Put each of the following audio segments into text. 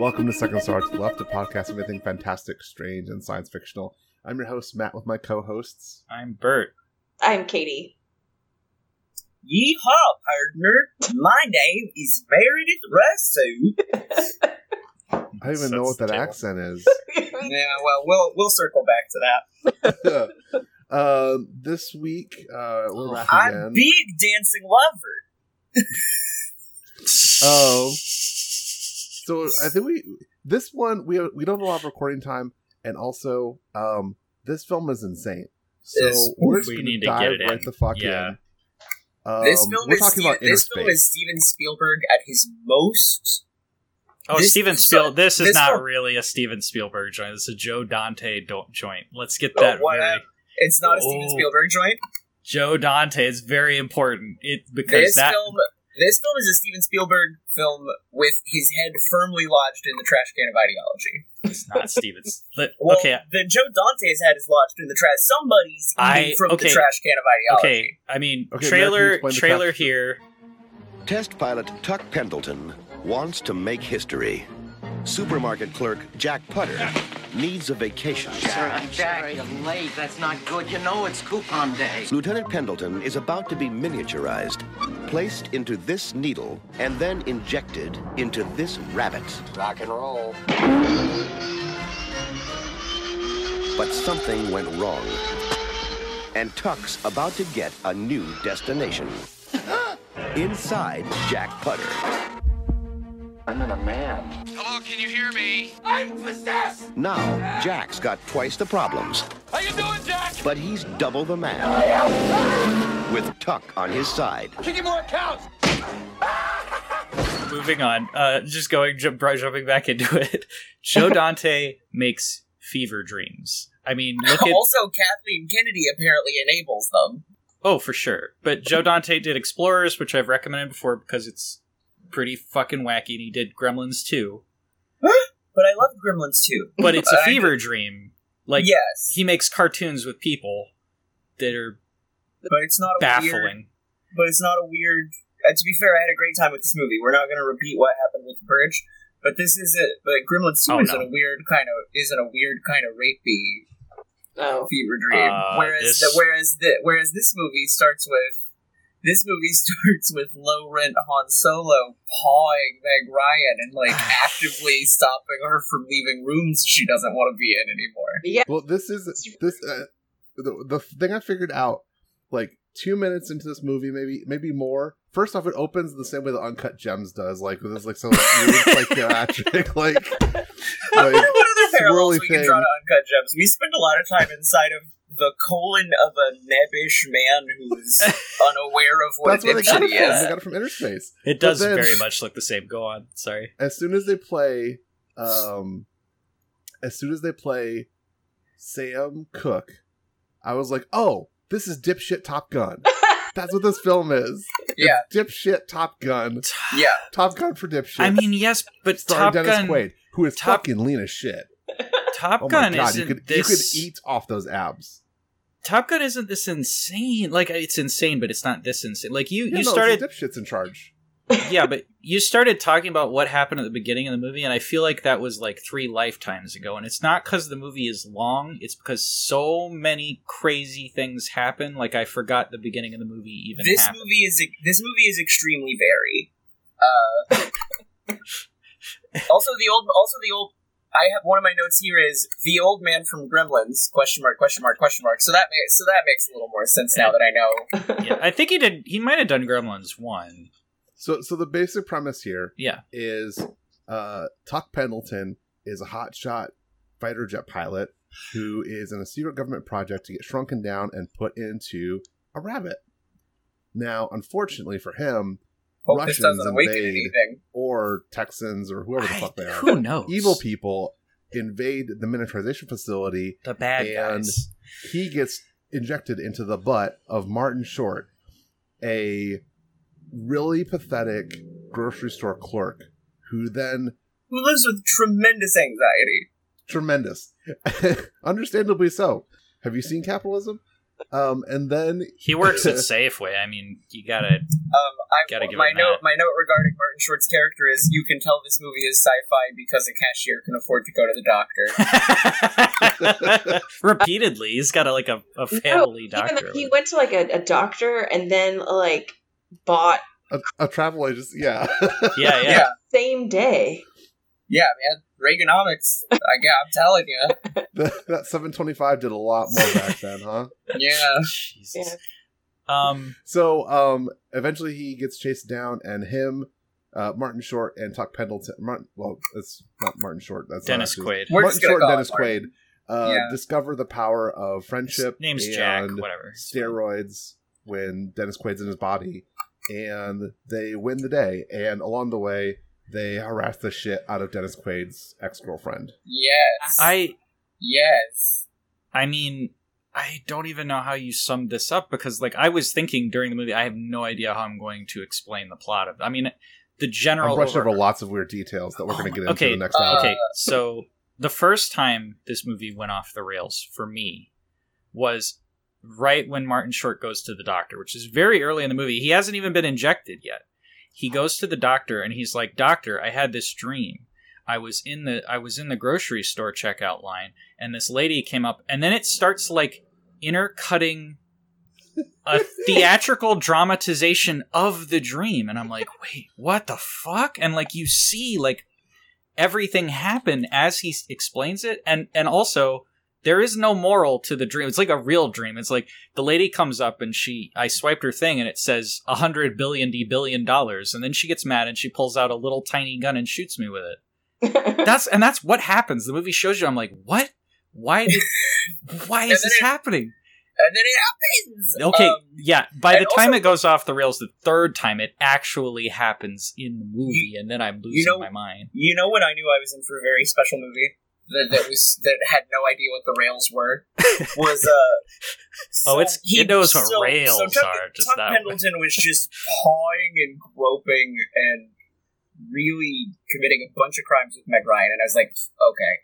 Welcome to Second Star to the Left, a podcast of everything fantastic, strange, and science fictional. I'm your host, Matt, with my co hosts. I'm Bert. I'm Katie. Yeehaw, partner! My name is Meredith Russo. I don't even know what that accent is. yeah, well, we'll we'll circle back to that. uh, this week, uh, we're back I'm again. big dancing lover. Oh. So I think we this one we we don't have a lot of recording time, and also um, this film is insane. So This- we're just we gonna need to dive get it right in. the fuck Yeah. in. Um, this film we're is talking Ste- about this film is Steven Spielberg at his most. Oh, This- Steven Spielberg. Spiel. This is not film- really a Steven Spielberg joint. This is a Joe Dante do- joint. Let's get Oh, that what very. It's not a Steven Oh. Spielberg joint. Joe Dante is very important. It because This that film, this film is a Steven Spielberg film with his head firmly lodged in the trash can of ideology. It's not Steven's. Let- Well, okay, the Joe Dante's head is lodged in the trash. Somebody's eating I- from okay. the trash can of ideology. okay. I mean, Okay, trailer Matthew, trailer here. Test pilot Tuck Pendleton wants to make history. Supermarket clerk Jack Putter needs a vacation. Sir, I'm Jack, you're late. That's not good. You know it's coupon day. Lieutenant Pendleton is about to be miniaturized, placed into this needle, and then injected into this rabbit. Rock and roll. But something went wrong. And Tuck's about to get a new destination. Inside Jack Putter. I'm not a man. Hello, can you hear me? I'm possessed! Now, Jack's got twice the problems, How you doing, Jack? but he's double the man. With Tuck on his side. Kicking more accounts. Moving on. Uh, just going jump, right jumping back into it. Joe Dante makes fever dreams. I mean, look at also, Kathleen Kennedy apparently enables them. Oh, for sure. But Joe Dante did Explorers, which I've recommended before because it's pretty fucking wacky, and he did Gremlins too. But I love Gremlins too. But it's a fever dream. Like yes, he makes cartoons with people that are but it's not a weird. baffling. But it's not a weird. Uh, to be fair, I had a great time with this movie. We're not going to repeat what happened with the Purge, but this is it. But Gremlins Two Oh, isn't no. a weird kind of isn't a weird kind of rapey Oh. fever dream. Uh, whereas this- the, whereas the whereas this movie starts with this movie starts with low rent Han Solo pawing Meg Ryan and like actively stopping her from leaving rooms she doesn't want to be in anymore. Yeah. Well, this is this uh, the the thing I figured out like two minutes into this movie, maybe maybe more. First off, it opens the same way the Uncut Gems does, like with this like some weird psychiatric like what like other parallels swirly we can thing. draw to Uncut Gems? We spend a lot of time inside of the colon of a nebbish man who's unaware of what That's where they got it he from. They got it from Innerspace. It does then- very much look the same. Go on. Sorry. As soon as they play, um, as soon as they play Sam Cooke, I was like, oh, this is dipshit Top Gun. That's what this film is. Yeah. It's dipshit Top Gun. Yeah, Top Gun for dipshit. I mean, yes, but starring Top Dennis Gun. Quaid, who is Top- fucking lean as shit. Top Oh Gun god, isn't you could this. you could eat off those abs. Top Gun isn't this insane. Like it's insane, but it's not this insane. Like you, Yeah, you no, started, it's the dipshits in charge. yeah, but you started talking about what happened at the beginning of the movie, and I feel like that was like three lifetimes ago. And it's not because the movie is long; it's because so many crazy things happen. Like I forgot the beginning of the movie even this happened. movie is this movie is extremely very. Uh, also, the old also the old. I have one of my notes here is the old man from Gremlins question mark question mark question mark. So that makes so that makes a little more sense now that I know. yeah, I think he did. He might have done Gremlins one. So so the basic premise here Yeah, is uh Tuck Pendleton is a hotshot fighter jet pilot who is in a secret government project to get shrunken down and put into a rabbit. Now, unfortunately for him, Hope Russians doesn't invade or Texans or whoever the I- fuck they are, who knows? evil people invade the miniaturization facility. the bad and- guys. He gets injected into the butt of Martin Short, a really pathetic grocery store clerk who then Who lives with tremendous anxiety. tremendous, understandably so. Have you seen capitalism? Um, and then He works at Safeway. I mean, you gotta. Um, I, Gotta give my him note that. my note regarding Martin Short's character is you can tell this movie is sci-fi because a cashier can afford to go to the doctor. Repeatedly, he's got a, like a, a family No, doctor. Even he went to like a, a doctor and then like bought a, a travel agency, yeah, yeah, yeah. Yeah. same day. Yeah, man, Reaganomics. I, I'm telling you. that, that seven twenty five did a lot more back then, huh? Yeah. Jesus. Um, So, um, eventually he gets chased down, and him, uh, Martin Short, and Tuck Pendleton. Martin, well, it's not Martin Short. That's Dennis actually- Quaid. We're Martin Short and Dennis Martin. Quaid uh, Yeah. discover the power of friendship. Name's and Jack. Whatever. Steroids when Dennis Quaid's in his body, and they win the day. And along the way, they harass the shit out of Dennis Quaid's ex girlfriend. Yes. I. Yes. I mean, I don't even know how you summed this up because, like, I was thinking during the movie, I have no idea how I'm going to explain the plot of. I mean, the general. I'm brushing over- over lots of weird details that we're going to get into Okay, the next uh, hour. okay, so the first time this movie went off the rails for me was right when Martin Short goes to the doctor, which is very early in the movie. He hasn't even been injected yet. He goes to the doctor and he's like, "Doctor, I had this dream. I was in the I was in the grocery store checkout line and this lady came up and then it starts like intercutting a theatrical dramatization of the dream and I'm like, "Wait, what the fuck?" And like you see like everything happen as he explains it and and also there is no moral to the dream. It's like a real dream. It's like the lady comes up and she i swiped her thing and it says a hundred billion d billion dollars. And then she gets mad and she pulls out a little tiny gun and shoots me with it. That's and that's what happens. The movie shows you. I'm like what? Why did why is this it- happening? And then it happens. okay Um, yeah. By the time also- it goes off the rails the third time it actually happens in the movie and then i'm losing know- my mind. You know when I knew I was in for a very special movie that, that was that had no idea what the rails were was uh Oh, it's- he- it knows what rails Tuck, are, just Tuck that. Pendleton was just pawing and groping and really committing a bunch of crimes with Meg Ryan, and I was like, okay.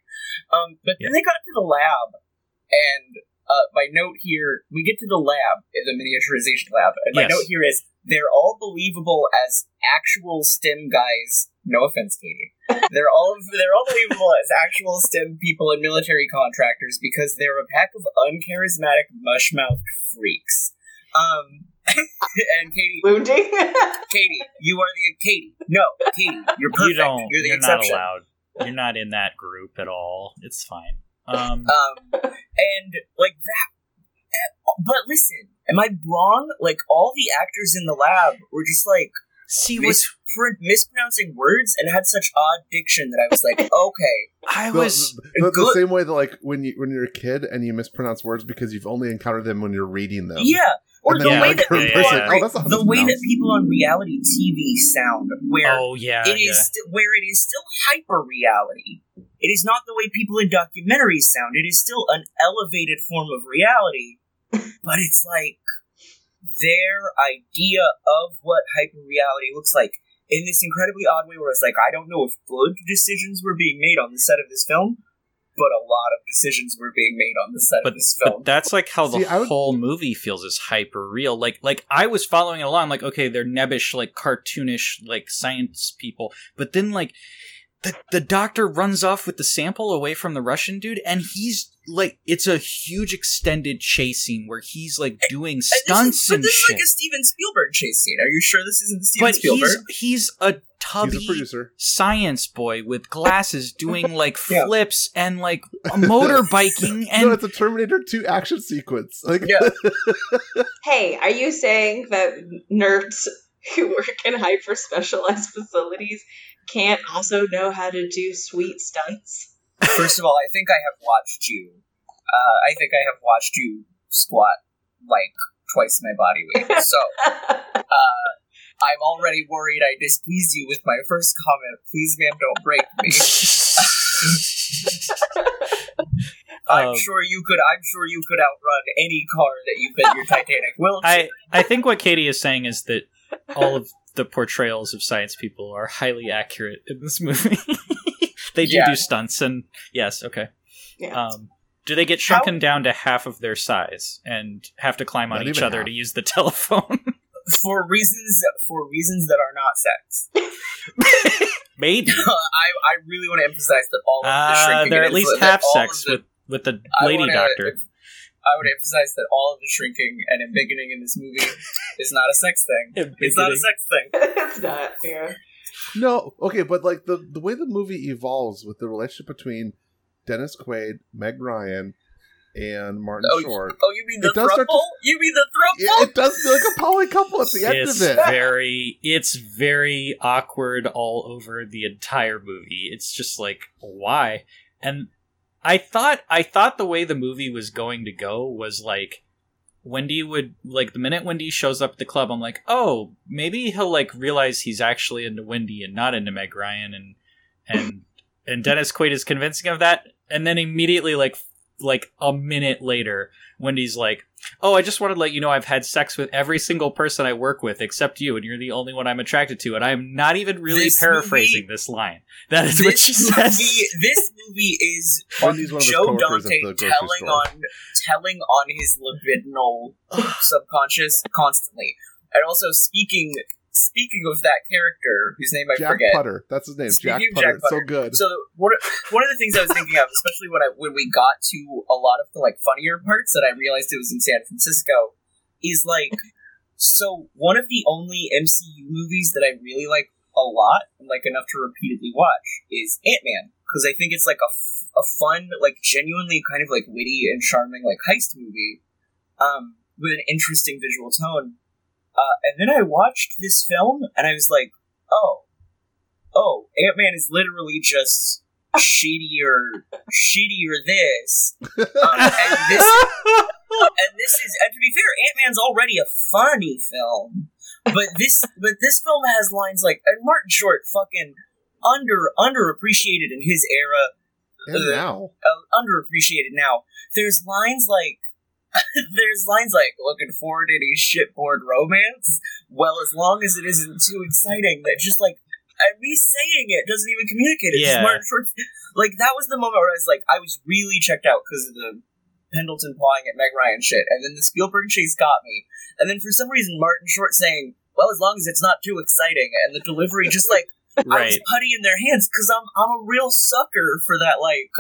Um, but then they got to the lab, and uh, my note here, we get to the lab, the miniaturization lab, and my Yes. note here is they're all believable as actual STEM guys. No offense, Katie. they're all they're all believable as actual STEM people and military contractors because they're a pack of uncharismatic mushmouth freaks. Um, and Katie, Wounding. Katie, you are the Katie. No, Katie, you're perfect. you don't You're the you're not allowed you're not in that group at all it's fine um Um, and like that. eh, But listen, am I wrong? Like all the actors in the lab were just like see what's mispr- mispronouncing words and had such odd diction that I was like, okay, i was the, the, the good- same way that like when you when you're a kid and you mispronounce words because you've only encountered them when you're reading them. yeah. Or the Yeah, way that you're people person, on, oh, re- that's not the way that people on reality TV sound, where oh yeah it is yeah. sti- where it is still hyper reality. It is not the way people in documentaries sound. It is still an elevated form of reality, but it's like their idea of what hyper reality looks like in this incredibly odd way where it's like I don't know if good decisions were being made on the set of this film, but a lot of decisions were being made on the set but, of this film. but that's like how the See, I would- whole movie feels is hyper real like like i was following it along like okay they're nebbish like cartoonish like science people but then like the, the doctor runs off with the sample away from the russian dude and he's like it's a huge extended chase scene where he's like doing And this is, but and this shit is like a Steven Spielberg chase scene. Are you sure this isn't Steven but Spielberg? he's he's a tubby He's a producer. science boy with glasses doing like Yeah. flips and like motorbiking and no, it's a Terminator 2 action sequence. Like, Yeah. hey, are you saying that nerds who work in hyper specialized facilities can't also know how to do sweet stunts? First of all, I think I have watched you. Uh, I think I have watched you squat like twice my body weight. So uh, I'm already worried I displeased you with my first comment. Please, ma'am, don't break me. I'm Um, sure you could. I'm sure you could outrun any car that you fit your Titanic wheelchair. I I think what Katie is saying is that all of the portrayals of science people are highly accurate in this movie. they do Yeah. do stunts, and yes, okay. Yeah. Um, do they get shrunken down to half of their size and have to climb on Not each other half. to use the telephone? for reasons for reasons that are not sex. Maybe. I I really want to emphasize that all of the Uh, shrinking they're at least half sex the- with with the I lady wanna- doctor. I would emphasize that all of the shrinking and embiggening in this movie is not a sex thing. It's not a sex thing. it's not fair. No, okay, but like the the way the movie evolves with the relationship between Dennis Quaid, Meg Ryan, and Martin Oh, Short, Oh, you mean the It does to- You mean the yeah, throuple? it does feel like a poly couple at the end it's of it. very it's very awkward all over the entire movie it's just like why and i thought i thought the way the movie was going to go was like wendy would like the minute wendy shows up at the club i'm like oh maybe he'll like realize he's actually into wendy and not into meg ryan and and and dennis quaid is convincing of that. And then immediately like like a minute later wendy's like oh, I just wanted to let you know I've had sex with every single person I work with except you, and you're the only one I'm attracted to. And I'm not even really This paraphrasing movie- this line. That is what This she movie, says. this movie is Wendy's one of Joe Dante telling store. on telling on his libidinal subconscious constantly, and also speaking speaking of that character whose name I Jack forget. Putter, that's his name. Jack Putter, Jack it's so good. So the, one of, one of the things I was thinking of, especially when I when we got to a lot of the like funnier parts that I realized it was in San Francisco, is like so one of the only MCU movies that I really like a lot and like enough to repeatedly watch is Ant Man because I think it's like a, f- a fun like genuinely kind of like witty and charming like heist movie um, with an interesting visual tone. Uh, and then I watched this film and I was like, oh, oh, Ant Man is literally just shittier, shittier this. Um, and this, and this is, and to be fair, Ant Man's already a funny film, but this, but this film has lines like, and Martin Short fucking under underappreciated in his era, and now, uh, underappreciated now. There's lines like. There's lines like looking forward to any shitboard romance. Well, as long as it isn't too exciting, that just like me saying it doesn't even communicate it. Yeah. Martin Short, like that was the moment where I was like, I was really checked out because of the Pendleton pawing at Meg Ryan shit, and then the Spielberg chase got me, and then for some reason Martin Short saying, "Well, as long as it's not too exciting," and the delivery just like I was putty in their hands because I'm I'm a real sucker for that like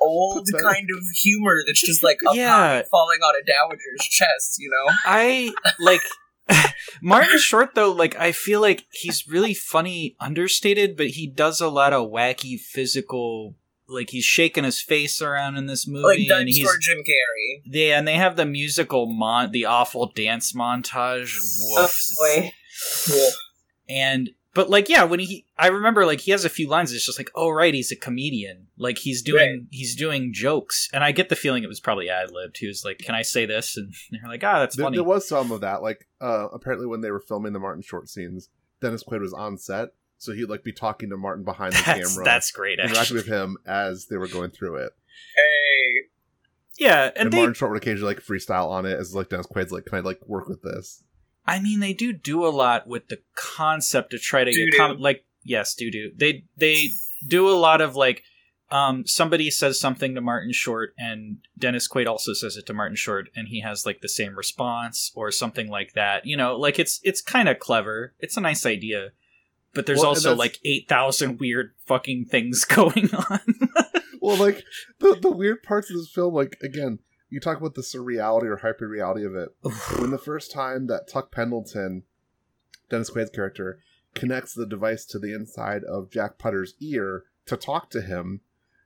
old kind of humor that's just like Yeah. falling on a dowager's chest, you know? I like Martin Short though. Like I feel like he's really funny, understated, but he does a lot of wacky physical. Like he's shaking his face around in this movie, Like and he's Jim Carrey. Yeah, and they have the musical mon the awful dance montage. Oh boy. Cool. And but like yeah, when he I remember like he has a few lines it's just like, "Oh right, he's a comedian." Like he's doing Right. he's doing jokes. And I get the feeling it was probably ad-libbed. He was like, "Can I say this?" And they're like, "Ah, that's there, funny." there was some of that. Like, uh, apparently, when they were filming the Martin Short scenes, Dennis Quaid was on set, so he'd like be talking to Martin behind the that's, camera, that's great interacting with him as they were going through it. Hey. Yeah, And, and they Martin Short would occasionally like freestyle on it, as like Dennis Quaid's like, "Can I like work with this?" I mean, they do do a lot with the concept to try to get com- like yes, do do. They they do a lot of like um somebody says something to Martin Short and Dennis Quaid also says it to Martin Short and he has like the same response or something like that. You know, like it's it's kind of clever. It's a nice idea. But there's Well, also like 8,000 weird fucking things going on. well, like the the weird parts of this film, like again, you talk about the surreality or hyper reality of it. when the first time that Tuck Pendleton, Dennis Quaid's character, connects the device to the inside of Jack Putter's ear to talk to him,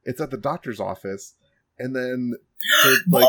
it's at the doctor's office, and then so, like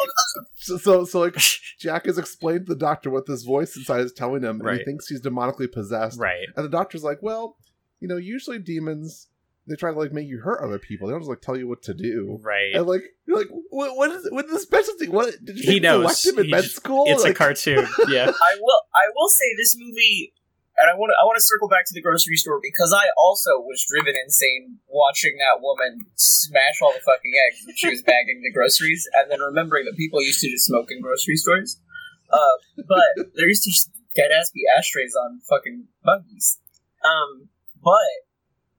so, so like Jack has explained to the doctor what this voice inside is telling him, and he thinks he's demonically possessed. right. And the doctor's like, well, you know, usually demons they try to like make you hurt other people. They don't just like tell you what to do. Right. And like you're like, what, what is what is the specialty? What did you He take knows. elective in He med just- school? It's a cartoon. Yeah. I will I will say this movie and I want to I want to circle back to the grocery store because I also was driven insane watching that woman smash all the fucking eggs when she was bagging the groceries, and then remembering that people used to just smoke in grocery stores. Uh, but there used to just dead ass be ashtrays on fucking buggies. Um, but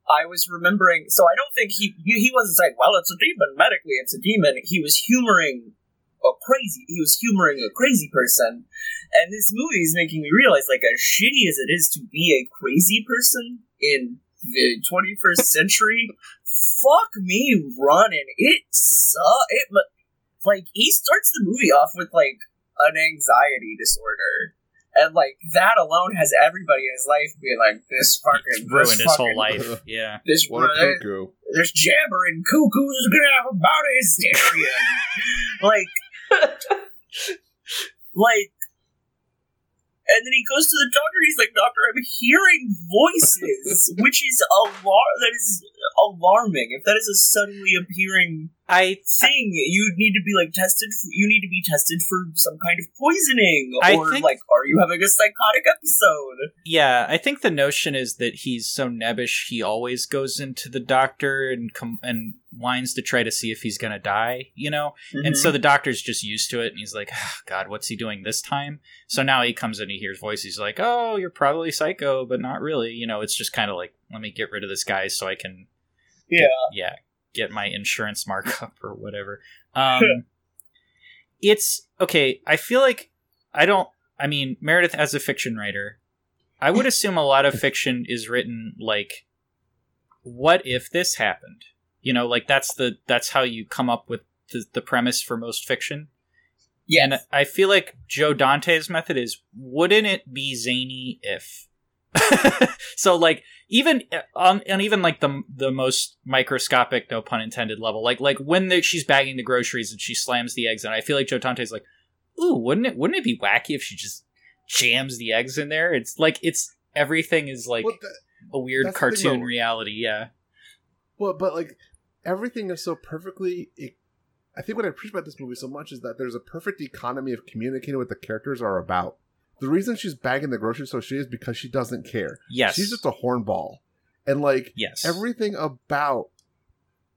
I was remembering, so I don't think he he, wasn't saying, "Well, it's a demon." Medically, it's a demon. He was humoring a crazy. He was humoring a crazy person, and this movie is making me realize, like, as shitty as it is to be a crazy person in the 21st century, fuck me running. It sucks. It like he starts the movie off with like an anxiety disorder. And like that alone has everybody in his life being like this fucking ruined this his whole life. Yeah. This What a ru- cuckoo. this jabbering cuckoo is gonna have about a bout of hysteria. like, like, and then he goes to the doctor. He's like, "Doctor, I'm hearing voices, which is a lot. That is alarming. If that is a suddenly appearing I thing, you need to be like tested. For, you need to be tested for some kind of poisoning, I or think- like, are you having a psychotic episode? yeah, I think the notion is that he's so nebbish he always goes into the doctor and com- and whines to try to see if he's gonna die, you know? Mm-hmm. And so the doctor's just used to it and he's like, "Ah, God, what's he doing this time? So now he comes in and he hears voices. He's like, Oh, you're probably psycho, but not really. You know, it's just kind of like, let me get rid of this guy so I can yeah, yeah get my insurance markup or whatever. Um it's okay i feel like i don't i mean meredith as a fiction writer i would assume a lot of fiction is written like what if this happened? You know like that's the that's how you come up with the, the premise for most fiction. Yeah. and i feel like joe dante's method is wouldn't it be zany if so like even uh, on and even like the the most microscopic no pun intended level like like when the, she's bagging the groceries and she slams the eggs in i feel like joe dante's like ooh wouldn't it wouldn't it be wacky if she just jams the eggs in there it's like it's everything is like Well, a weird cartoon reality yeah Well, but like everything is so perfectly. I think what I appreciate about this movie so much is that there's a perfect economy of communicating what the characters are about. The reason she's bagging the grocery so she is because she doesn't care. yes. She's just a hornball, and like yes. everything about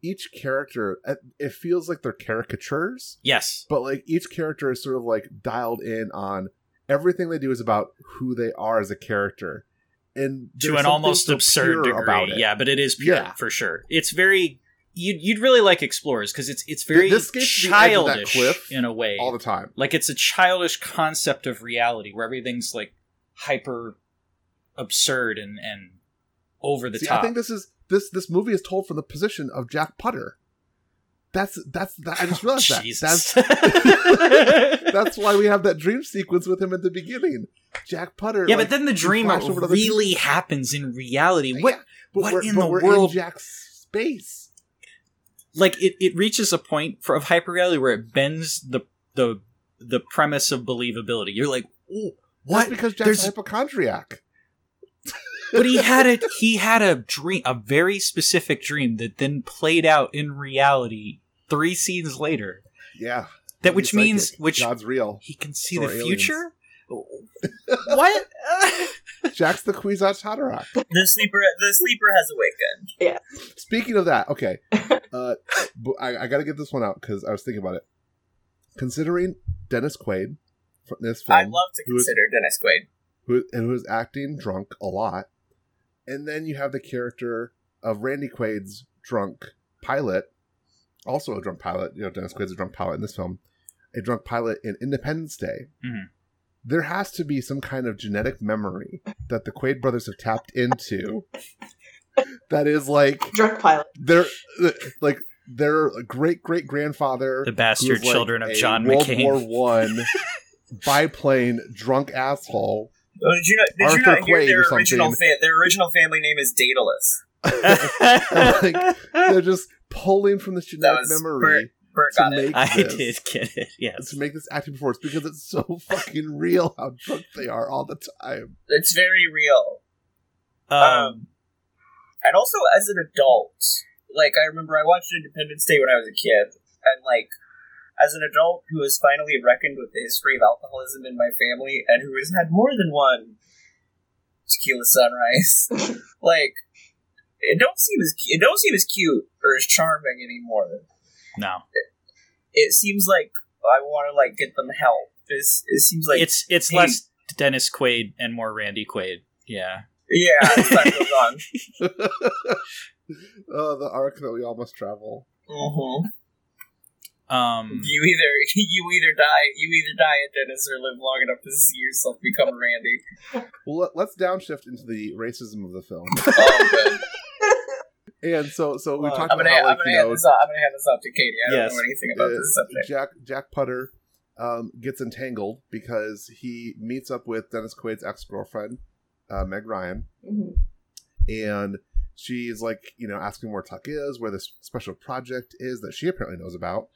each character, it- feels like they're caricatures, yes. But like each character is sort of like dialed in on everything they do is about who they are as a character, and to an almost so absurd degree about it. yeah but it is pure Yeah. for sure. It's very you'd, you'd really like explorers because it's it's very This skates to the edge of that childish cliff in a way all the time. like it's a childish concept of reality where everything's like hyper absurd and and over the See, top I think this is this this movie is told from the position of Jack Putter. That's that's that, I just oh, realized that. Jesus. That's that's why we have that dream sequence with him at the beginning. Jack Putter. yeah, like, but then the dream flash over to other really happens in reality. What Yeah, what in the world- In Jack's space. Like it, it reaches a point for of hyper reality where it bends the the the premise of believability. You're like, Ooh, what? That's because Jack's There's- a hypochondriac. but he had a he had a dream, a very specific dream that then played out in reality three scenes later. Yeah. That which means which God's real. he can see the aliens. future. what? Jack's the Kwisatz Haderach. The sleeper, the sleeper has awakened. Yeah. Speaking of that, okay, uh, but I, I got to get this one out because I was thinking about it. Considering Dennis Quaid from this film, I'd love to who is- consider Dennis Quaid. who and who is acting drunk a lot, and then you have the character of Randy Quaid's drunk pilot, also a drunk pilot. You know, Dennis Quaid's a drunk pilot in this film, a drunk pilot in Independence Day. Mhm. There has to be some kind of genetic memory that the Quaid brothers have tapped into. that is like Drunk pilot. They're like their great great grandfather, The bastard children of John World McCain. War One biplane drunk asshole. Oh, did you not, did you Arthur not hear Quaid their original something. fa- their original family name is Daedalus? like, they're just pulling from this genetic was memory Bert to got it. make I this, did get it. Yes. to make this acting performance because it's so fucking real how drunk they are all the time. It's very real. Um, Um, and also as an adult, like I remember I watched Independence Day when I was a kid, and like as an adult who has finally reckoned with the history of alcoholism in my family and who has had more than one Tequila Sunrise. like, it don't seem as it don't seem as cute or as charming anymore. No, It seems like I want to like get them help. It's, it seems like it's it's hey- less Dennis Quaid and more Randy Quaid. Yeah, yeah. As time goes on. uh, the arc that we all must travel. hmm um, You either you either die you either die at Dennis or live long enough to see yourself become Randy. Well, let, let's downshift into the racism of the film. Oh, good. And so, so we Uh, talked I'm about gonna, how, I'm like, gonna you know, this. I'm gonna hand this off to Katie. I don't Yes. know anything about uh, this subject. Jack Jack Putter um, gets entangled because he meets up with Dennis Quaid's ex girlfriend, uh, Meg Ryan, Mhm. and she's like, you know, asking where Tuck is, where this special project is that she apparently knows about.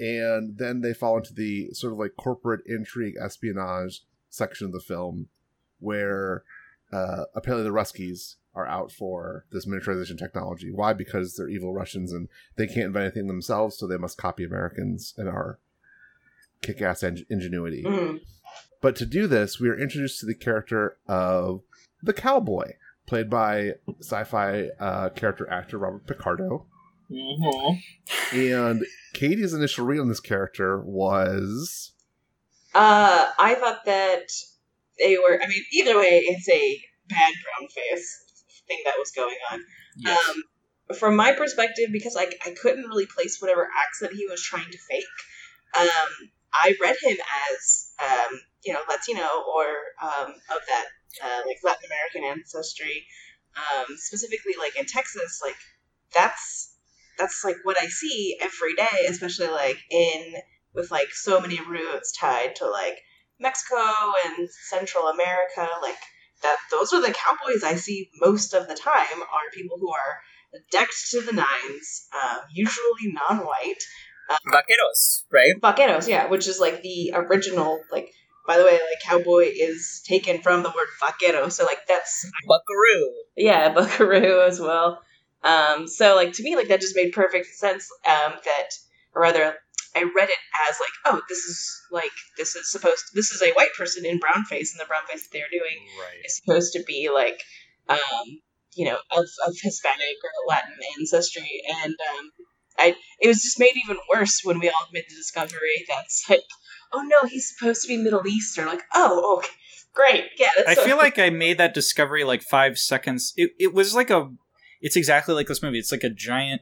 And then they fall into the sort of like corporate intrigue espionage section of the film where uh, apparently the Ruskies are out for this miniaturization technology. Why? Because they're evil Russians and they can't invent anything themselves, so they must copy Americans and our kick ass en- ingenuity. Mhm. But to do this, we are introduced to the character of the cowboy, played by sci-fi uh, character actor Robert Picardo. hmm And Katie's initial read on this character was Uh, I thought that they were. I mean, either way, it's a bad brown face thing that was going on. yes. Um, from my perspective, because like I couldn't really place whatever accent he was trying to fake. Um, I read him as um, you know Latino or um, of that uh, like Latin American ancestry, um, specifically like in Texas. Like that's that's like what I see every day, especially like in with like so many roots tied to like Mexico and Central America. Like that, those are the cowboys I see most of the time. Are people who are decked to the nines, um, usually non-white, Vaqueros, right? vaqueros. Yeah, which is like the original. Like, by the way, like cowboy is taken from the word vaquero, so like that's Buckaroo. yeah, buckaroo as well. Um, so like to me, like that just made perfect sense. Um, that or rather, I read it as like, oh, this is like this is supposed. this is a white person in brown face, and the brown face that they're doing right. is supposed to be like, um, you know, of, of Hispanic or Latin ancestry, and um, I it was just made even worse when we all made the discovery that's like, oh no, he's supposed to be Middle Eastern. Like, oh, okay, great, yeah. That's I so- feel like I made that discovery like five seconds. It it was like a. It's exactly like this movie. It's like a giant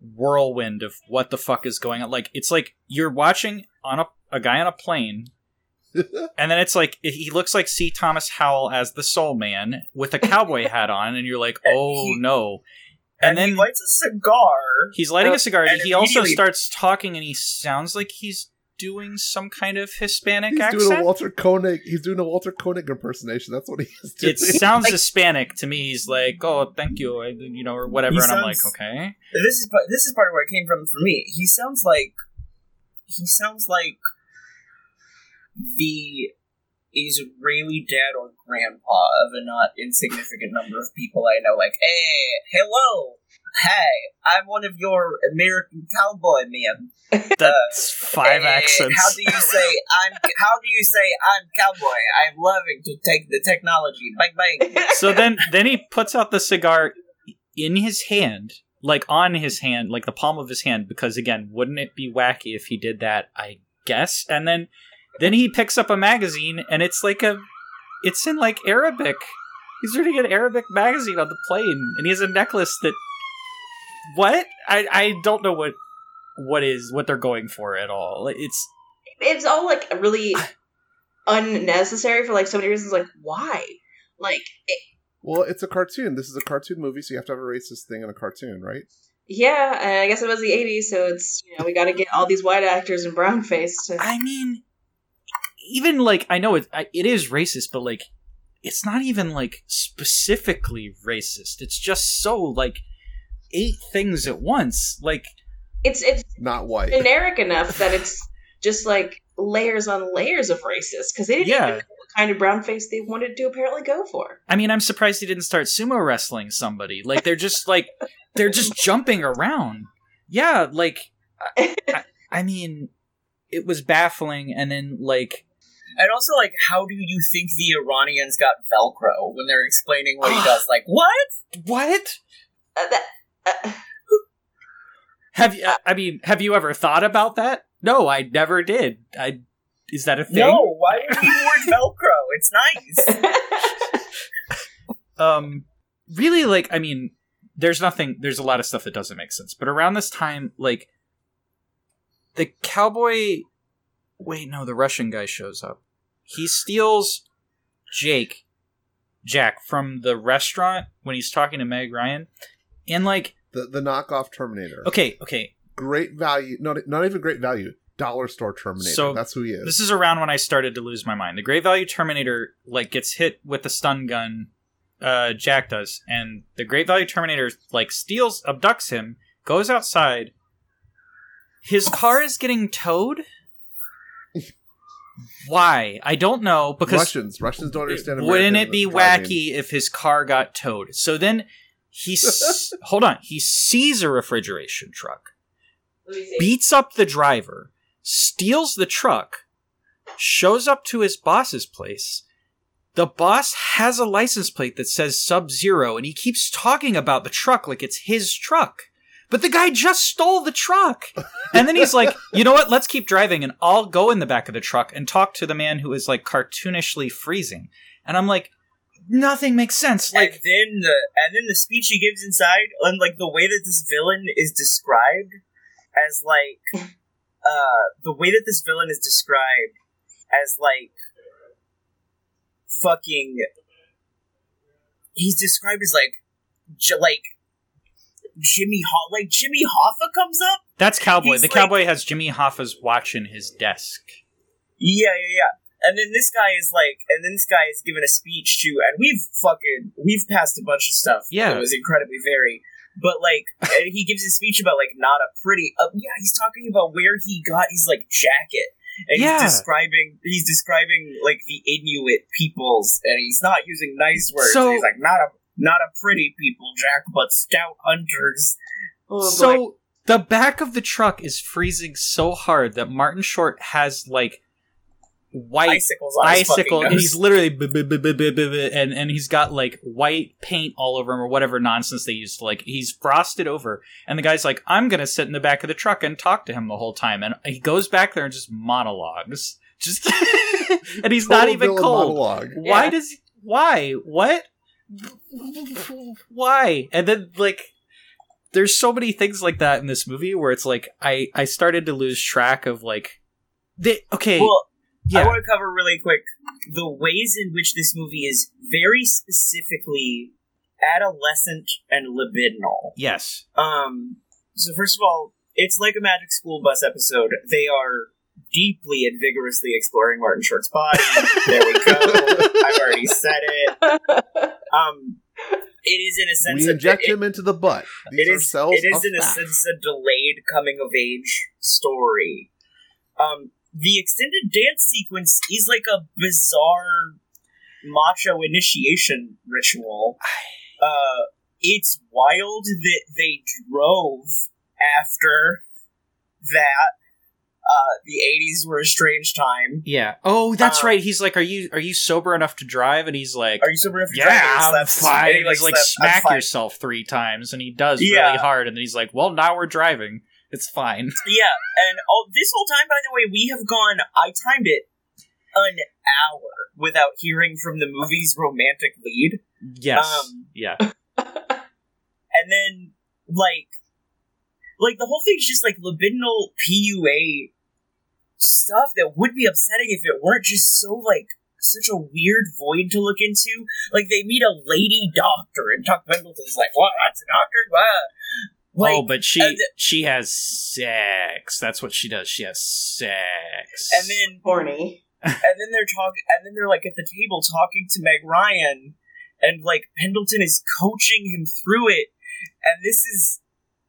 whirlwind of what the fuck is going on. Like it's like you're watching on a a guy on a plane, and then it's like he looks like C. Thomas Howell as the Soul Man with a cowboy hat on, and you're like, oh he- no. And, And then he lights a cigar. He's lighting Uh, a cigar. and He also starts talking, and he sounds like he's doing some kind of Hispanic he's accent. doing a Walter Koenig. He's doing a Walter Koenig impersonation. That's what he is doing. it sounds Hispanic to me. He's like, "Oh, thank you," you know, or whatever, He and I'm like, "Okay." This is this is part of where it came from for me. He sounds like he sounds like the Israeli dad or grandpa of a not insignificant number of people I know. Like, hey, hello, hey, I'm one of your American cowboy men. That's uh, five Hey, accents. How do you say I'm? How do you say I'm cowboy? I'm loving to take the technology. Bang bang. so then, then he puts out the cigar in his hand, like on his hand, like the palm of his hand. Because again, wouldn't it be wacky if he did that? I guess. And then, then he picks up a magazine, and it's like a, it's in like Arabic. He's reading an Arabic magazine on the plane, and he has a necklace that. What? I I don't know what what is what they're going for at all. It's it's all like really unnecessary for like so many reasons. Like why? Like it, well, it's a cartoon. This is a cartoon movie, so you have to have a racist thing in a cartoon, right? yeah, I guess it was the '80s, so it's you know we got to get all these white actors in brown face to. I mean, even like I know it it is racist, but like it's not even like specifically racist. It's just so like eight things at once. Like It's it's Not white. generic enough that it's just like layers on layers of racist because they didn't Yeah. even know what kind of brown face they wanted to apparently go for. I mean, I'm surprised he didn't start sumo wrestling somebody. Like they're just like they're just jumping around. Yeah, like I, I, I mean, it was baffling, and then like And also, like, how do you think the Iranians got Velcro when they're explaining what he does? Like, what? What? Uh, that, uh, Have you? I mean, have you ever thought about that? No, I never did. I is that a thing? No, why would he word Velcro? It's nice. um really like i mean there's nothing there's a lot of stuff that doesn't make sense but around this time like the cowboy wait no the russian guy shows up he steals jake jack from the restaurant when he's talking to meg ryan and like The the knockoff Terminator. okay okay Great value. Not not even great value. Dollar store Terminator. So, That's who he is. This is around when I started to lose my mind. The Great Value Terminator like gets hit with the stun gun. Uh, Jack does, and the Great Value Terminator like steals, abducts him, goes outside. His car is getting towed. Why? I don't know because Russians. Russians don't understand. wouldn't it be driving. wacky if his car got towed? So then he hold on. He sees a refrigeration truck let me see. beats up the driver, steals the truck, shows up to his boss's place. The boss has a license plate that says Sub Zero, and he keeps talking about the truck like it's his truck. But the guy just stole the truck. And then he's like, you know what? Let's keep driving, and I'll go in the back of the truck and talk to the man who is like cartoonishly freezing. And I'm like, nothing makes sense. Like Like, then the and then the speech he gives inside, and like the way that this villain is described as like uh the way that this villain is described as like fucking he's described as like j- like Jimmy Ho- like Jimmy Hoffa comes up that's Cowboy. He's The like- Cowboy has Jimmy Hoffa's watch in his desk. Yeah, yeah, yeah. And then this guy is like, and then this guy is giving a speech to, and we've fucking, we've passed a bunch of stuff. Yeah. it was incredibly very, but like, and he gives a speech about like not a pretty, uh, yeah, he's talking about where he got his like jacket. And Yeah. he's describing, he's describing like the Inuit peoples, and he's not using nice words. So- he's like, not a, not a pretty people, Jack, but stout hunters. Oh, boy. so the back of the truck is freezing so hard that Martin Short has like white Icicles on his icicle, and he's literally and and he's got like white paint all over him or whatever nonsense they used. Like he's frosted over, and the guy's like, "I'm gonna sit in the back of the truck and talk to him the whole time," and he goes back there and just monologues, just and he's not even cold. Monologue. Why Yeah. does why what why and then like there's so many things like that in this movie where it's like I I started to lose track of like they okay Well, I want to cover really quick the ways in which this movie is very specifically adolescent and libidinal. yes Um, so first of all, it's like a Magic School Bus episode. They are deeply and vigorously exploring Martin Short's body. there we go. I've already said it. Um, it is in a sense We inject it- him into the butt. These it is cells it is in a sense a delayed coming of age story. Um, the extended dance sequence is like a bizarre macho initiation ritual. Uh, it's wild that they drove after that. Uh, the '80s were a strange time. yeah. Oh that's Um, right. He's like are you are you sober enough to drive? And he's like Are you sober enough to yeah drive? Yeah, I'm slaps his- and fine. He's like smack yourself three times and he does Yeah. really hard and then he's like well now we're driving. It's fine. Yeah, and all, this whole time, by the way, we have gone. I timed it an hour without hearing from the movie's romantic lead, yes. Um, yeah. and then like, like the whole thing's just like libidinal PUA stuff that would be upsetting if it weren't just so like such a weird void to look into. Like they meet a lady doctor, and Tuck Pendleton's like, "What? That's a doctor? What?" Oh, like, oh, but she th- she has sex. That's what she does. She has sex. and then horny. and then they're talking, and then they're like at the table talking to Meg Ryan, and like Pendleton is coaching him through it, and this is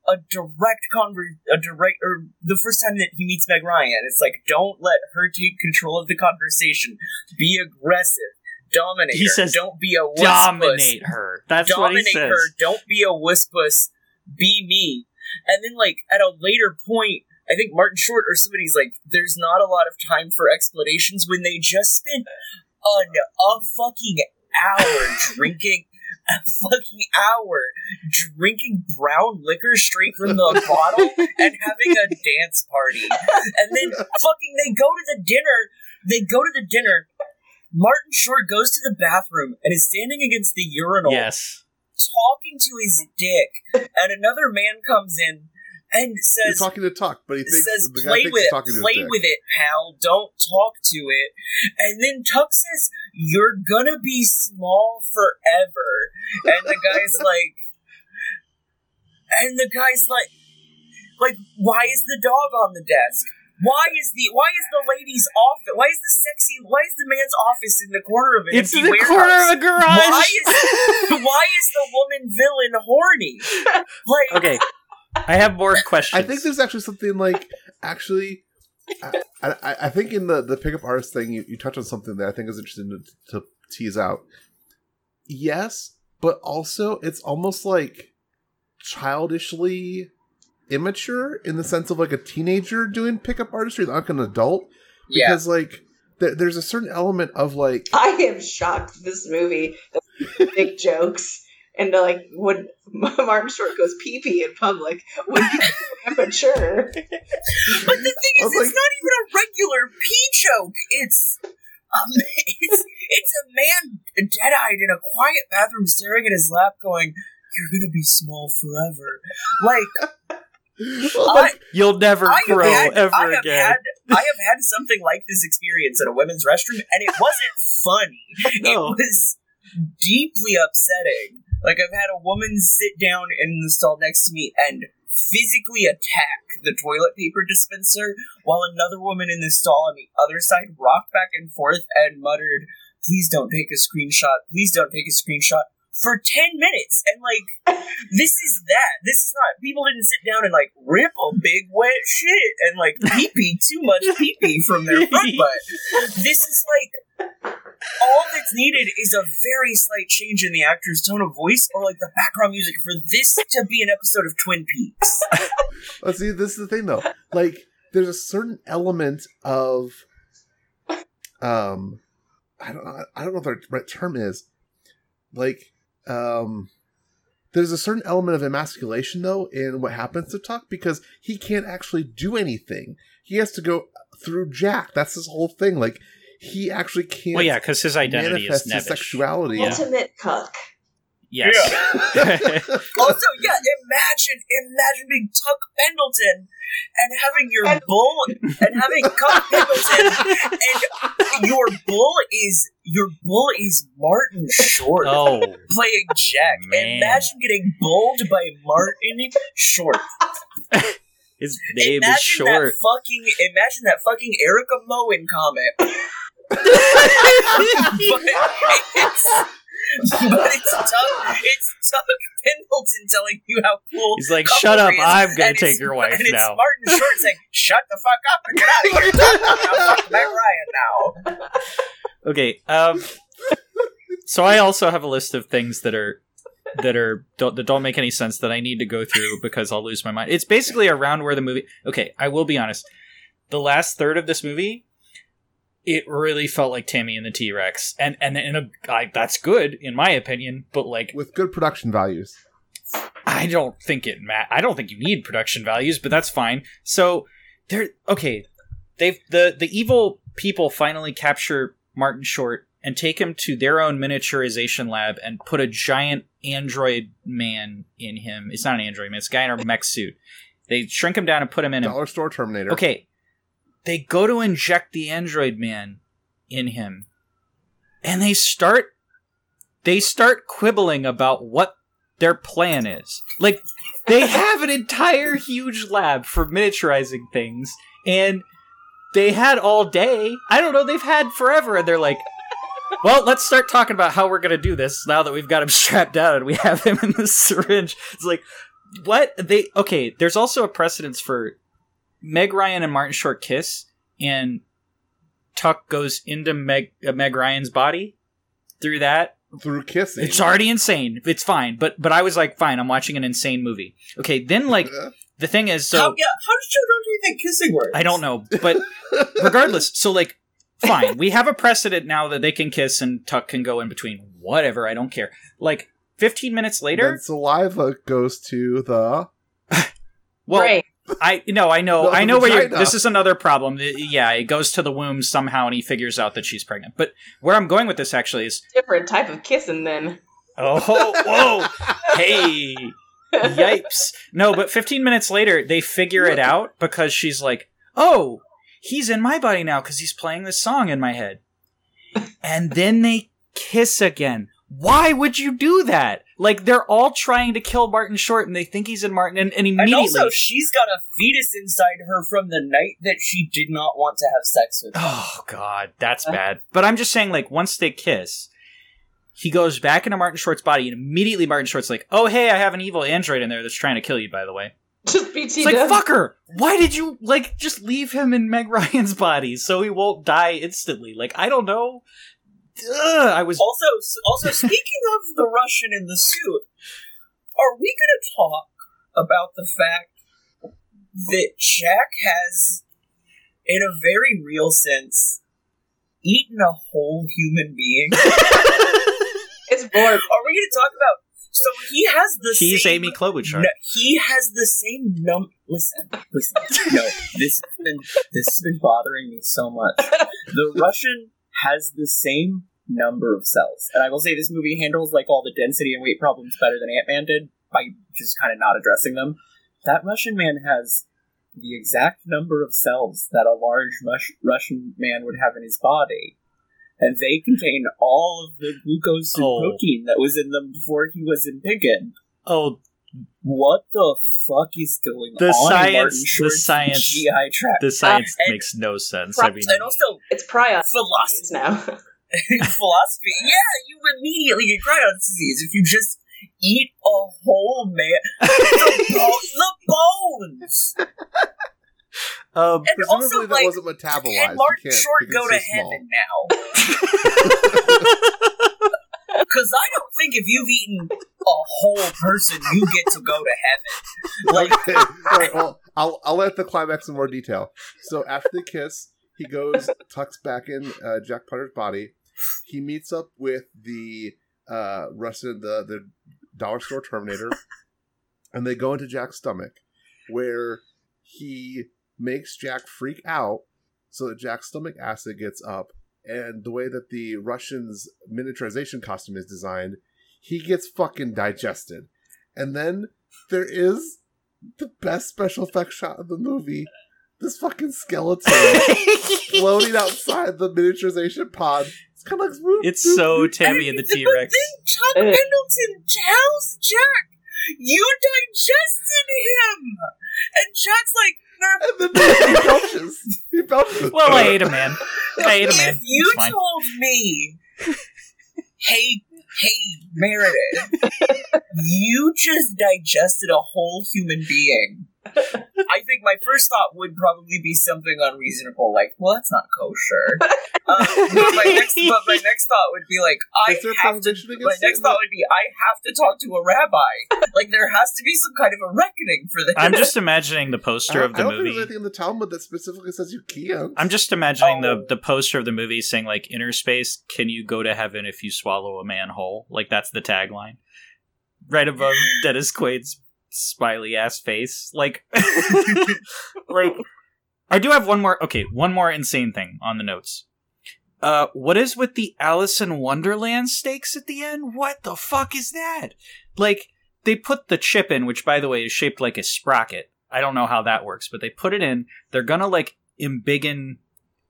a direct conver- a direct, or the first time that he meets Meg Ryan, it's like don't let her take control of the conversation, be aggressive, dominate. He her. says, don't be a wuss dominate her. That's what he says. her. Don't be a wuss puss. Be me. And then, like at a later point, I think Martin Short or somebody's like, there's not a lot of time for explanations when they just spent an, a fucking hour drinking. A fucking hour drinking brown liquor straight from the bottle and having a dance party. And then fucking they go to the dinner. They go to the dinner. Martin Short goes to the bathroom and is standing against the urinal Yes. talking to his dick, and another man comes in and He's says, talking to Tuck, but he thinks says the guy play thinks with he's it, to play with it, pal. Don't talk to it. And then Tuck says, "You're gonna be small forever." And the guy's like, and the guy's like, like, why is the dog on the desk? Why is the why is the lady's office? Why is the sexy? Why is the man's office in the corner of it? It's in the warehouse? corner of a garage. Why is why is the woman villain horny? Like okay. I have more questions. I think there's actually something like actually. I, I, I think in the the pickup artist thing, you, you touch on something that I think is interesting to, to tease out. Yes, but also it's almost like childishly immature in the sense of like a teenager doing pickup artistry, not like an adult. yeah, Because like there, there's a certain element of like I am shocked this movie big jokes and like when Martin Short goes pee pee in public when he's immature. but the thing is, it's like- not even a regular pee joke. It's um, it's it's a man dead eyed in a quiet bathroom, staring at his lap, going, "You're gonna be small forever." Like like, You'll never I grow had, ever I again. had, I have had something like this experience at a women's restroom, and it wasn't funny. No. It was deeply upsetting. Like I've had a woman sit down in the stall next to me and physically attack the toilet paper dispenser, while another woman in the stall on the other side rocked back and forth and muttered, "Please don't take a screenshot. Please don't take a screenshot." For ten minutes, and like, this is that. This is not. People didn't sit down and like rip a big wet shit and like pee pee too much pee pee from their front butt. This is like all that's needed is a very slight change in the actor's tone of voice or like the background music for this to be an episode of Twin Peaks. Let's see. This is the thing, though. Like, there's a certain element of, um, I don't, know- I don't know what the right term is. Like, um, there's a certain element of emasculation though in what happens to Tuck because he can't actually do anything. He has to go through Jack. That's his whole thing. Like, he actually can't. Well, yeah, because his identity manifest is his Nevish. sexuality. Yeah. Ultimate cuck. Yes. Also, yeah, imagine imagine being Tuck Pendleton and having your bull and having Tuck Pendleton and your bull is your bull is Martin Short oh, playing Jack. Man. Imagine getting bulled by Martin Short. his name imagine is short. That fucking imagine that fucking Erika Moen comment. but it's, but it's Tuck, it's Tuck Pendleton telling you how cool. He's like, "Shut up, is," I'm gonna and take your wife and it's now. Martin Short saying, "Shut the fuck up and get out of here." I'm fucking Meg Ryan now. Okay. Um. So I also have a list of things that are that are don't, that don't make any sense that I need to go through because I'll lose my mind. It's basically around where the movie. Okay, I will be honest. The last third of this movie, it really felt like Tammy and the T Rex, and and in a I, that's good in my opinion. But like, with good production values. I don't think it ma- I don't think you need production values, but that's fine. So they're okay. They've the the evil people finally capture Martin Short and take him to their own miniaturization lab and put a giant android man in him. It's not an android man. It's a guy in a mech suit. They shrink him down and put him in. a- Dollar Store Terminator. Okay. They go to inject the android man in him. And they start they start quibbling about what their plan is. Like they have an entire huge lab for miniaturizing things and they had all day. I don't know, they've had forever and they're like well, let's start talking about how we're going to do this now that we've got him strapped down and we have him in the syringe. It's like, what? They, okay, there's also a precedence for Meg Ryan and Martin Short kiss, and Tuck goes into Meg uh, Meg Ryan's body through that. Through kissing. It's already insane. It's fine, but but I was like, fine. I'm watching an insane movie. Okay, then like the thing is, so how, yeah, how did children do you think kissing works? I don't know, but regardless, so like, fine, we have a precedent now that they can kiss and Tuck can go in between. Whatever, I don't care. Like, 15 minutes later, Then saliva goes to the. well, Brain. I no, I know, I the know where you're. This is another problem. Uh, Yeah, it goes to the womb somehow, and he figures out that she's pregnant. But where I'm going with this actually is, Different type of kissing then. oh, whoa, hey, yipes! No, but 15 minutes later, they figure it out because she's like, oh, he's in my body now because he's playing this song in my head, and then they kiss again. Why would you do that? Like they're all trying to kill Martin Short, and they think he's in Martin, and, and And immediately. also, she's got a fetus inside her from the night that she did not want to have sex with. him. Oh god, that's bad. But I'm just saying, like, once they kiss, he goes back into Martin Short's body, and immediately Martin Short's like, "Oh hey, I have an evil android in there that's trying to kill you." By the way, Just BT it's like fucker. Why did you like just leave him in Meg Ryan's body so he won't die instantly? Like I don't know. Ugh, I was Also, also speaking of the Russian in the suit, are we going to talk about the fact that Jack has, in a very real sense, eaten a whole human being? It's bored. Are we going to talk about? So he has the He's same. Amy Klobuchar. No, he has the same num. Listen, listen. No, this has been this has been bothering me so much. The Russian has the same number of cells, and I will say this movie handles like all the density and weight problems better than Ant Man did by just kind of not addressing them. That Russian man has the exact number of cells that a large Rush- Russian man would have in his body. And they contain all of the glucose and Oh. protein that was in them before he was in Piggin. oh What the fuck is going The on? in science- the science- GI tract. the science and- makes no sense. I mean, and also It's prion philosophy. now. philosophy. Yeah, you immediately get prion disease if you just eat a whole man. the, bo- the bones. um, And Presumably also, that like, wasn't metabolized. Can Martin Short go to it's small. heaven now? Because I don't think if you've eaten a whole person, you get to go to heaven. Like, okay. Well, I'll I'll let the climax in more detail. So after the kiss, he goes tucks back in uh, Jack Potter's body. He meets up with the uh, Russian the the dollar store Terminator, and they go into Jack's stomach, where he makes Jack freak out, so that Jack's stomach acid gets up, and the way that the Russian's miniaturization costume is designed, he gets fucking digested, and then there is the best special effects shot of the movie. This fucking skeleton floating outside the miniaturization pod. It's kind of like swoop, it's swoop, so swoop. Tammy and the T Rex. then Tuck Uh. Pendleton tells Jack, "You digested him," and Jack's like, "Nerf, and then he belches. He belches. Well, I ate a man. I ate a man. If you It's fine. told me, hey, hey, Meredith, you just digested a whole human being. I think my first thought would probably be something unreasonable, like, "Well, that's not kosher." Um, but my next, but my next thought would be like, "I have to." My next thought would be, "I have to talk to a rabbi." Like, there has to be some kind of a reckoning for this. I'm just imagining the I poster don't, of I don't think there's anything in the Talmud that specifically says you can't. I'm just imagining Oh. the the poster of the movie saying like Innerspace, can you go to heaven if you swallow a man whole? Like that's the tagline. Right above Dennis Quaid's smiley ass face. Like like I do have one more okay, one more insane thing on the notes. Uh what is with the Alice in Wonderland stakes at the end? What the fuck is that? Like they put the chip in, which by the way is shaped like a sprocket. I don't know how that works, but they put it in. They're gonna like embiggen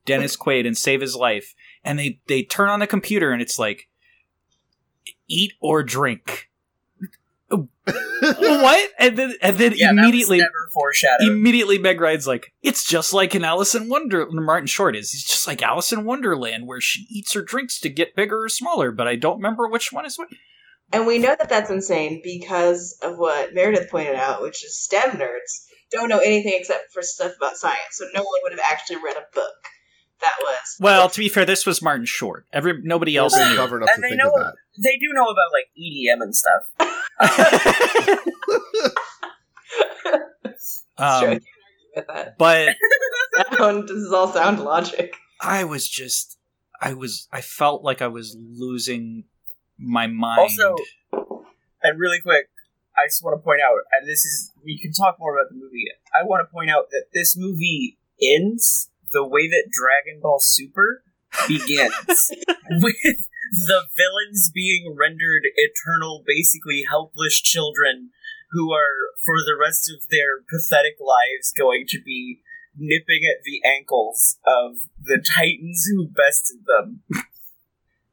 Dennis Quaid and save his life, and they they turn on the computer and it's like eat or drink. Oh, what? And then and then yeah, immediately that was never foreshadowed. immediately Meg Ryan's like, it's just like an Alice in Wonder. Martin Short is. He's just like Alice in Wonderland, where she eats or drinks to get bigger or smaller. But I don't remember which one is what. And we know that that's insane because of what Meredith pointed out, which is STEM nerds don't know anything except for stuff about science. So no one would have actually read a book that was. Well, to be fair, this was Martin Short. Every nobody else They're knew. clever enough And to they think know- of that. they do know about like EDM and stuff. It's true. I Um, can't argue with that. but Sound, this is all sound logic. I was just, I was, I felt like I was losing my mind. Also, and really quick, I just want to point out, and this is we can talk more about the movie. I want to point out that this movie ends the way that Dragon Ball Super begins, with the villains being rendered eternal, basically helpless children who are, for the rest of their pathetic lives, going to be nipping at the ankles of the titans who bested them.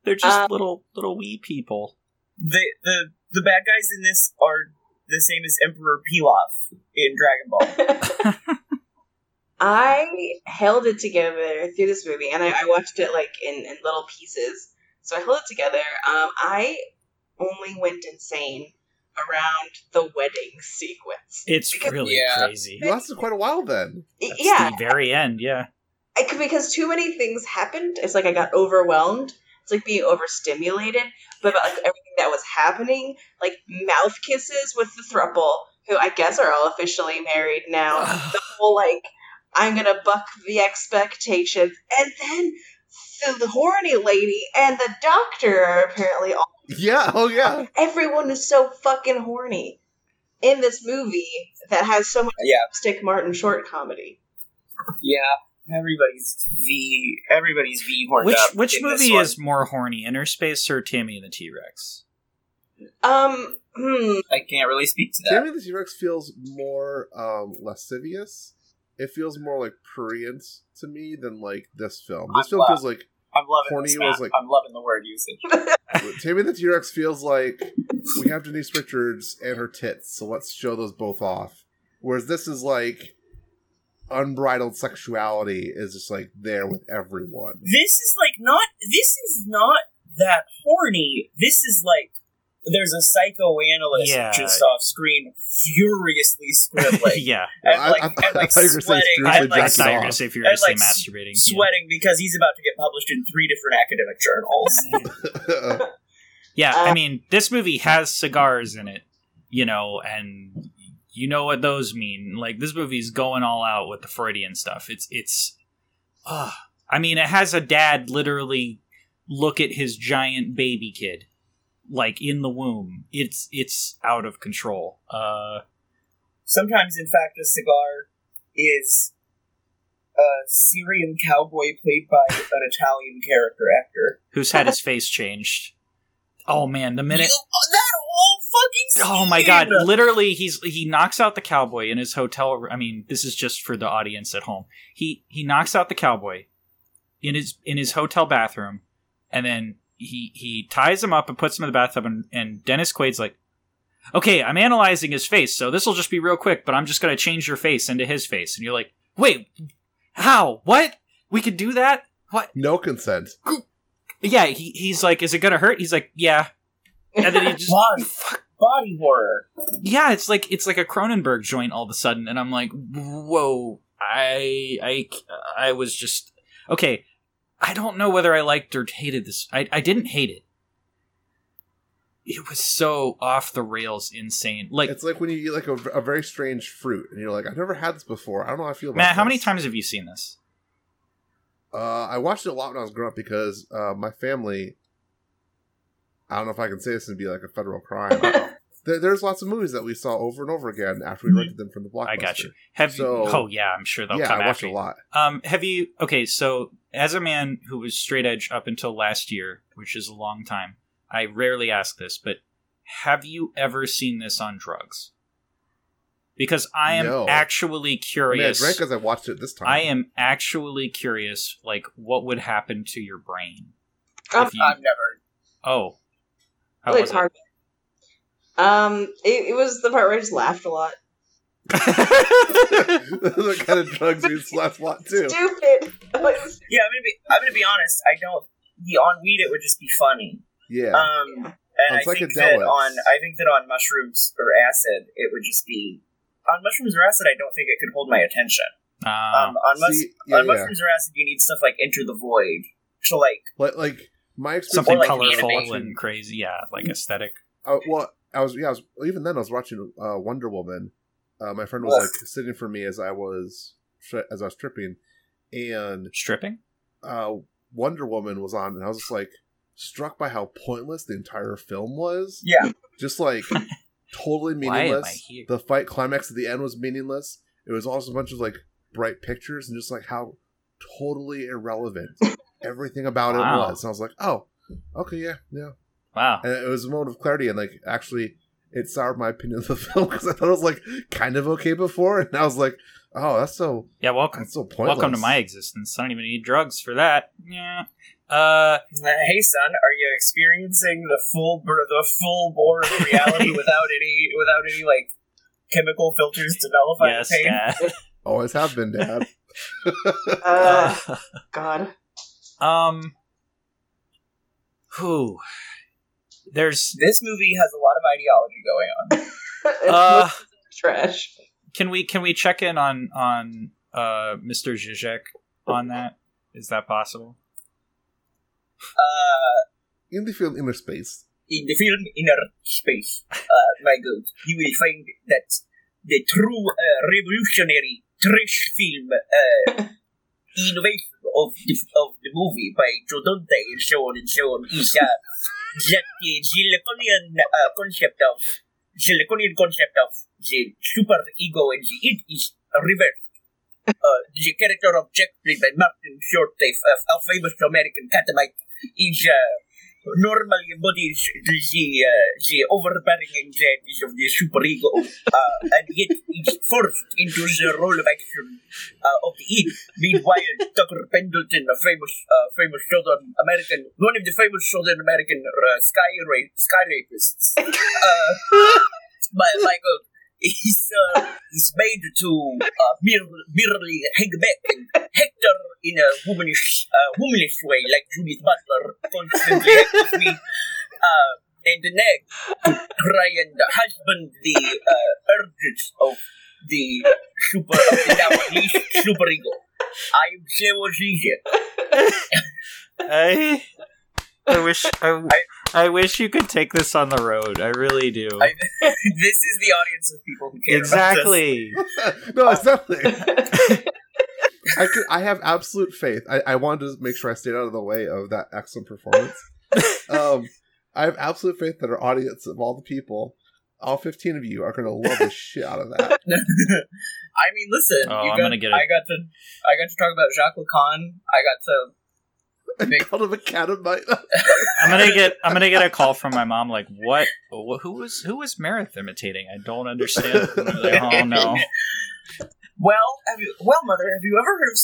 they're just Uh, little, little wee people. the the the bad guys in this are the same as Emperor Pilaf in Dragon Ball. I held it together through this movie, and I, I watched it like in, in little pieces. So I held it together. Um, I only went insane around the wedding sequence. It's Because- really Yeah. crazy. You lasted quite a while then. That's yeah, the very end. Yeah. I could, because too many things happened. It's like I got overwhelmed. It's like being overstimulated. But about like everything that was happening, like mouth kisses with the thruple, who I guess are all officially married now. the whole like I'm gonna buck the expectations, and then the, the horny lady and the doctor are apparently all. Yeah. Oh yeah. Everyone is so fucking horny in this movie that has so much Yeah. stick Martin short comedy. yeah, everybody's V. Everybody's V horned Which up. which movie is more horny, Innerspace or Tammy and the T Rex? Um, hmm, I can't really speak to that. Tammy the T Rex feels more um, lascivious. It feels more like prurient to me than like this film. This I'm film glad. feels like I'm loving Horny this. was like- I'm loving the word usage. Tammy the T Rex feels like we have Denise Richards and her tits, so let's show those both off. Whereas this is like unbridled sexuality is just like there with everyone. this is like not. This is not that horny. This is like. There's a psychoanalyst Yeah. just off screen, furiously scribbling, yeah. and I- like, I- and, like I thought gonna say sweating, furiously I like, jacking thought you were off. going to say furiously like, s- masturbating. sweating because he's about to get published in three different academic journals. Yeah, Uh, I mean, this movie has cigars in it, you know, and you know what those mean. Like this movie's going all out with the Freudian stuff. It's it's uh I mean, it has a dad literally look at his giant baby kid like in the womb. It's it's out of control. Uh Sometimes, in fact, a cigar is a Syrian cowboy played by an Italian character actor. who's had his face changed. Oh man, the minute You- that whole fucking Oh my god! Literally, he's he knocks out the cowboy in his hotel. I mean, this is just for the audience at home. He he knocks out the cowboy in his in his hotel bathroom, and then he he ties him up and puts him in the bathtub. And, and Dennis Quaid's like, "Okay, I'm analyzing his face, so this will just be real quick. But I'm just gonna change your face into his face." And you're like, "Wait, how? What? We could do that? What? no consent. Yeah." He he's like, "Is it gonna hurt?" He's like, "Yeah." And then he just Body, fuck body horror. yeah, it's like it's like a Cronenberg joint all of a sudden, and I'm like, whoa! I I I was just okay. I don't know whether I liked or hated this. I I didn't hate it. It was so off the rails, insane. Like It's like when you eat like a, a very strange fruit, and you're like, I've never had this before. I don't know how I feel about Matt, how many times have you seen this? Uh, I watched it a lot when I was growing up because uh, my family. I don't know if I can say this and be like a federal crime. there, there's lots of movies that we saw over and over again after we rented them from the blockbuster. I got you. Have So- you? Oh yeah, I'm sure they'll yeah, come I watched after a lot. Um, have you? Okay, so as a man who was straight edge up until last year, which is a long time, I rarely ask this, but have you ever seen this on drugs? Because I am No. actually I mean, I curious. drank as I watched it this time. I am actually curious, like what would happen to your brain Um, you? I've never. oh, how really was it? hard. Um, it, it was the part where I just laughed a lot. The kind of drugs we slapped a lot too. Stupid. Yeah, I'm gonna be. I'm gonna be honest. I don't. The on weed, it would just be funny. Yeah. Um, and On I think that on I think that on mushrooms or acid, it would just be on mushrooms or acid. I don't think it could hold my attention. Uh, Um, on, mus- See, yeah, on yeah. mushrooms or acid, you need stuff like Enter the Void to like. Like, like my experience. something like, colorful animation. and crazy, yeah, like aesthetic. Uh, well, I was yeah. I was even then. I was watching uh, Wonder Woman Uh, my friend was Ugh. like sitting for me as I was as I was tripping, and Stripping? uh, Wonder Woman was on, and I was just like struck by how pointless the entire film was. Yeah. Just like totally Why am I meaningless. here? The fight climax at the end was meaningless. It was also a bunch of like bright pictures and just like how totally irrelevant everything about Wow. it was. And I was like, oh, okay, yeah, yeah. Wow. And it was a moment of clarity, and like actually, it soured my opinion of the film because I thought it was like kind of okay before, and I was like, oh, that's so Yeah, welcome. that's so pointless. Welcome to my existence. I don't even need drugs for that. Yeah. Uh, Hey son, are you experiencing the full br- the full bore of reality without any without any like chemical filters to nullify yes, the pain? Dad. Always have been, Dad. Uh, Uh, God. um. Who? There's. This movie has a lot of ideology going on. Uh, trash. can we can we check in on on uh Mr. Zizek on that? Is that possible? Uh, In the film Innerspace, in the film Inner Space, uh, my god, you will find that the true uh, revolutionary trash film uh, innovation of the, of the movie by Joe Dante and so on and so on is uh, the Lacanian uh, concept of Lacanian concept of the super ego and the it is reversed. Uh, the character of Jack, played by Martin Short, a, a famous American catamite, is uh, normally embodies the uh, the overbearing anxieties of the superego, uh, and yet is forced into the role of action uh, of the id. Meanwhile, Tucker Pendleton, a famous uh, famous Southern American, one of the famous Southern American uh, sky ra- sky rapists, uh, Michael. Is uh, is made to uh, mere, merely hang back and hector in a womanish uh, womanish way, like Judith Butler constantly hectors me, uh, and nag to try and husband the uh, urges of the super of the now unleashed superego. I am so easy. I I wish I, I wish you could take this on the road. I really do. I- this is the audience of people who care about this. exactly. no, exactly. I could, I have absolute faith. I, I wanted to make sure I stayed out of the way of that excellent performance. um, I have absolute faith that our audience of all the people, all fifteen of you, are going to love the shit out of that. I mean, listen. Oh, you I'm got, gonna get it. I got to. I got to talk about Jacques Lacan. I got to. I Big- called him a catamite. I'm gonna get I'm gonna get a call from my mom. Like, what? Who was who was Meredith imitating? I don't understand. Like, oh no. Well, have you, well, mother, have you ever heard of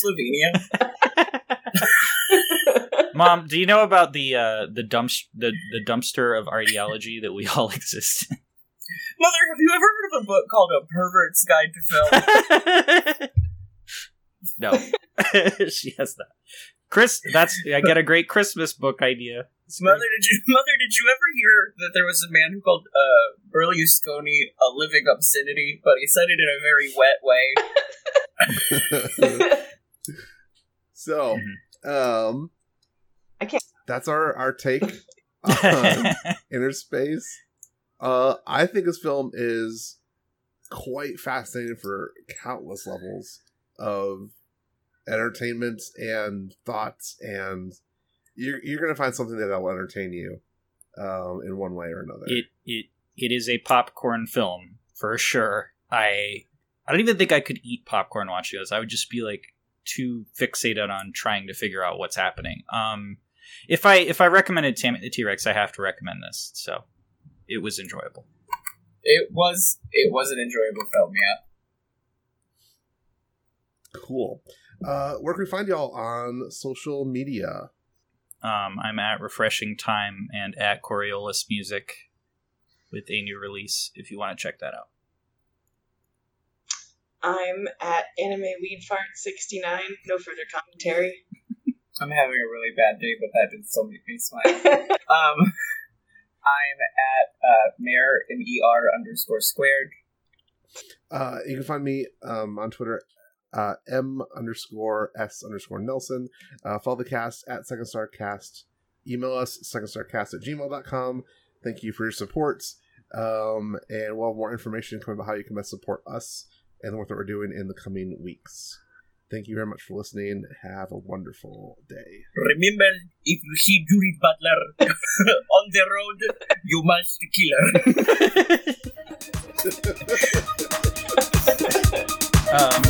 Slovenia? Mom, do you know about the uh, the dumps the, the dumpster of ideology that we all exist? in? Mother, have you ever heard of a book called A Pervert's Guide to Film? no, she has that. Chris, that's I get a great Christmas book idea. Mother, did you, mother, did you ever hear that there was a man who called uh, Berlusconi a living obscenity, but he said it in a very wet way? so, um, I can't- That's our our take on Innerspace. Uh, I think this film is quite fascinating for countless levels of entertainment and thoughts, and you're you're gonna find something that will entertain you, um, in one way or another. it it it is a popcorn film for sure. I I don't even think I could eat popcorn watching this. I would just be like too fixated on trying to figure out what's happening. Um, if I if I recommended Tammy the T Rex, I have to recommend this. So it was enjoyable. It was it was an enjoyable film, yeah. cool. Uh, where can we find y'all on social media? Um, I'm at Refreshing Time and at Coriolis Music with a new release. If you want to check that out. I'm at Anime Weed Fart 69. No further commentary. I'm having a really bad day, but that did still make me smile. um, I'm at uh, mayor m e r underscore squared. Uh, you can find me um, on Twitter, uh, m underscore s underscore Nelson. Uh, follow the cast at Second Star Cast. Email us, secondstarcast at gmail.com. Thank you for your supports. Um, and we'll have more information coming about how you can best support us and the work that we're doing in the coming weeks. Thank you very much for listening. Have a wonderful day. Remember, if you see Judith Butler on the road, you must kill her. Um,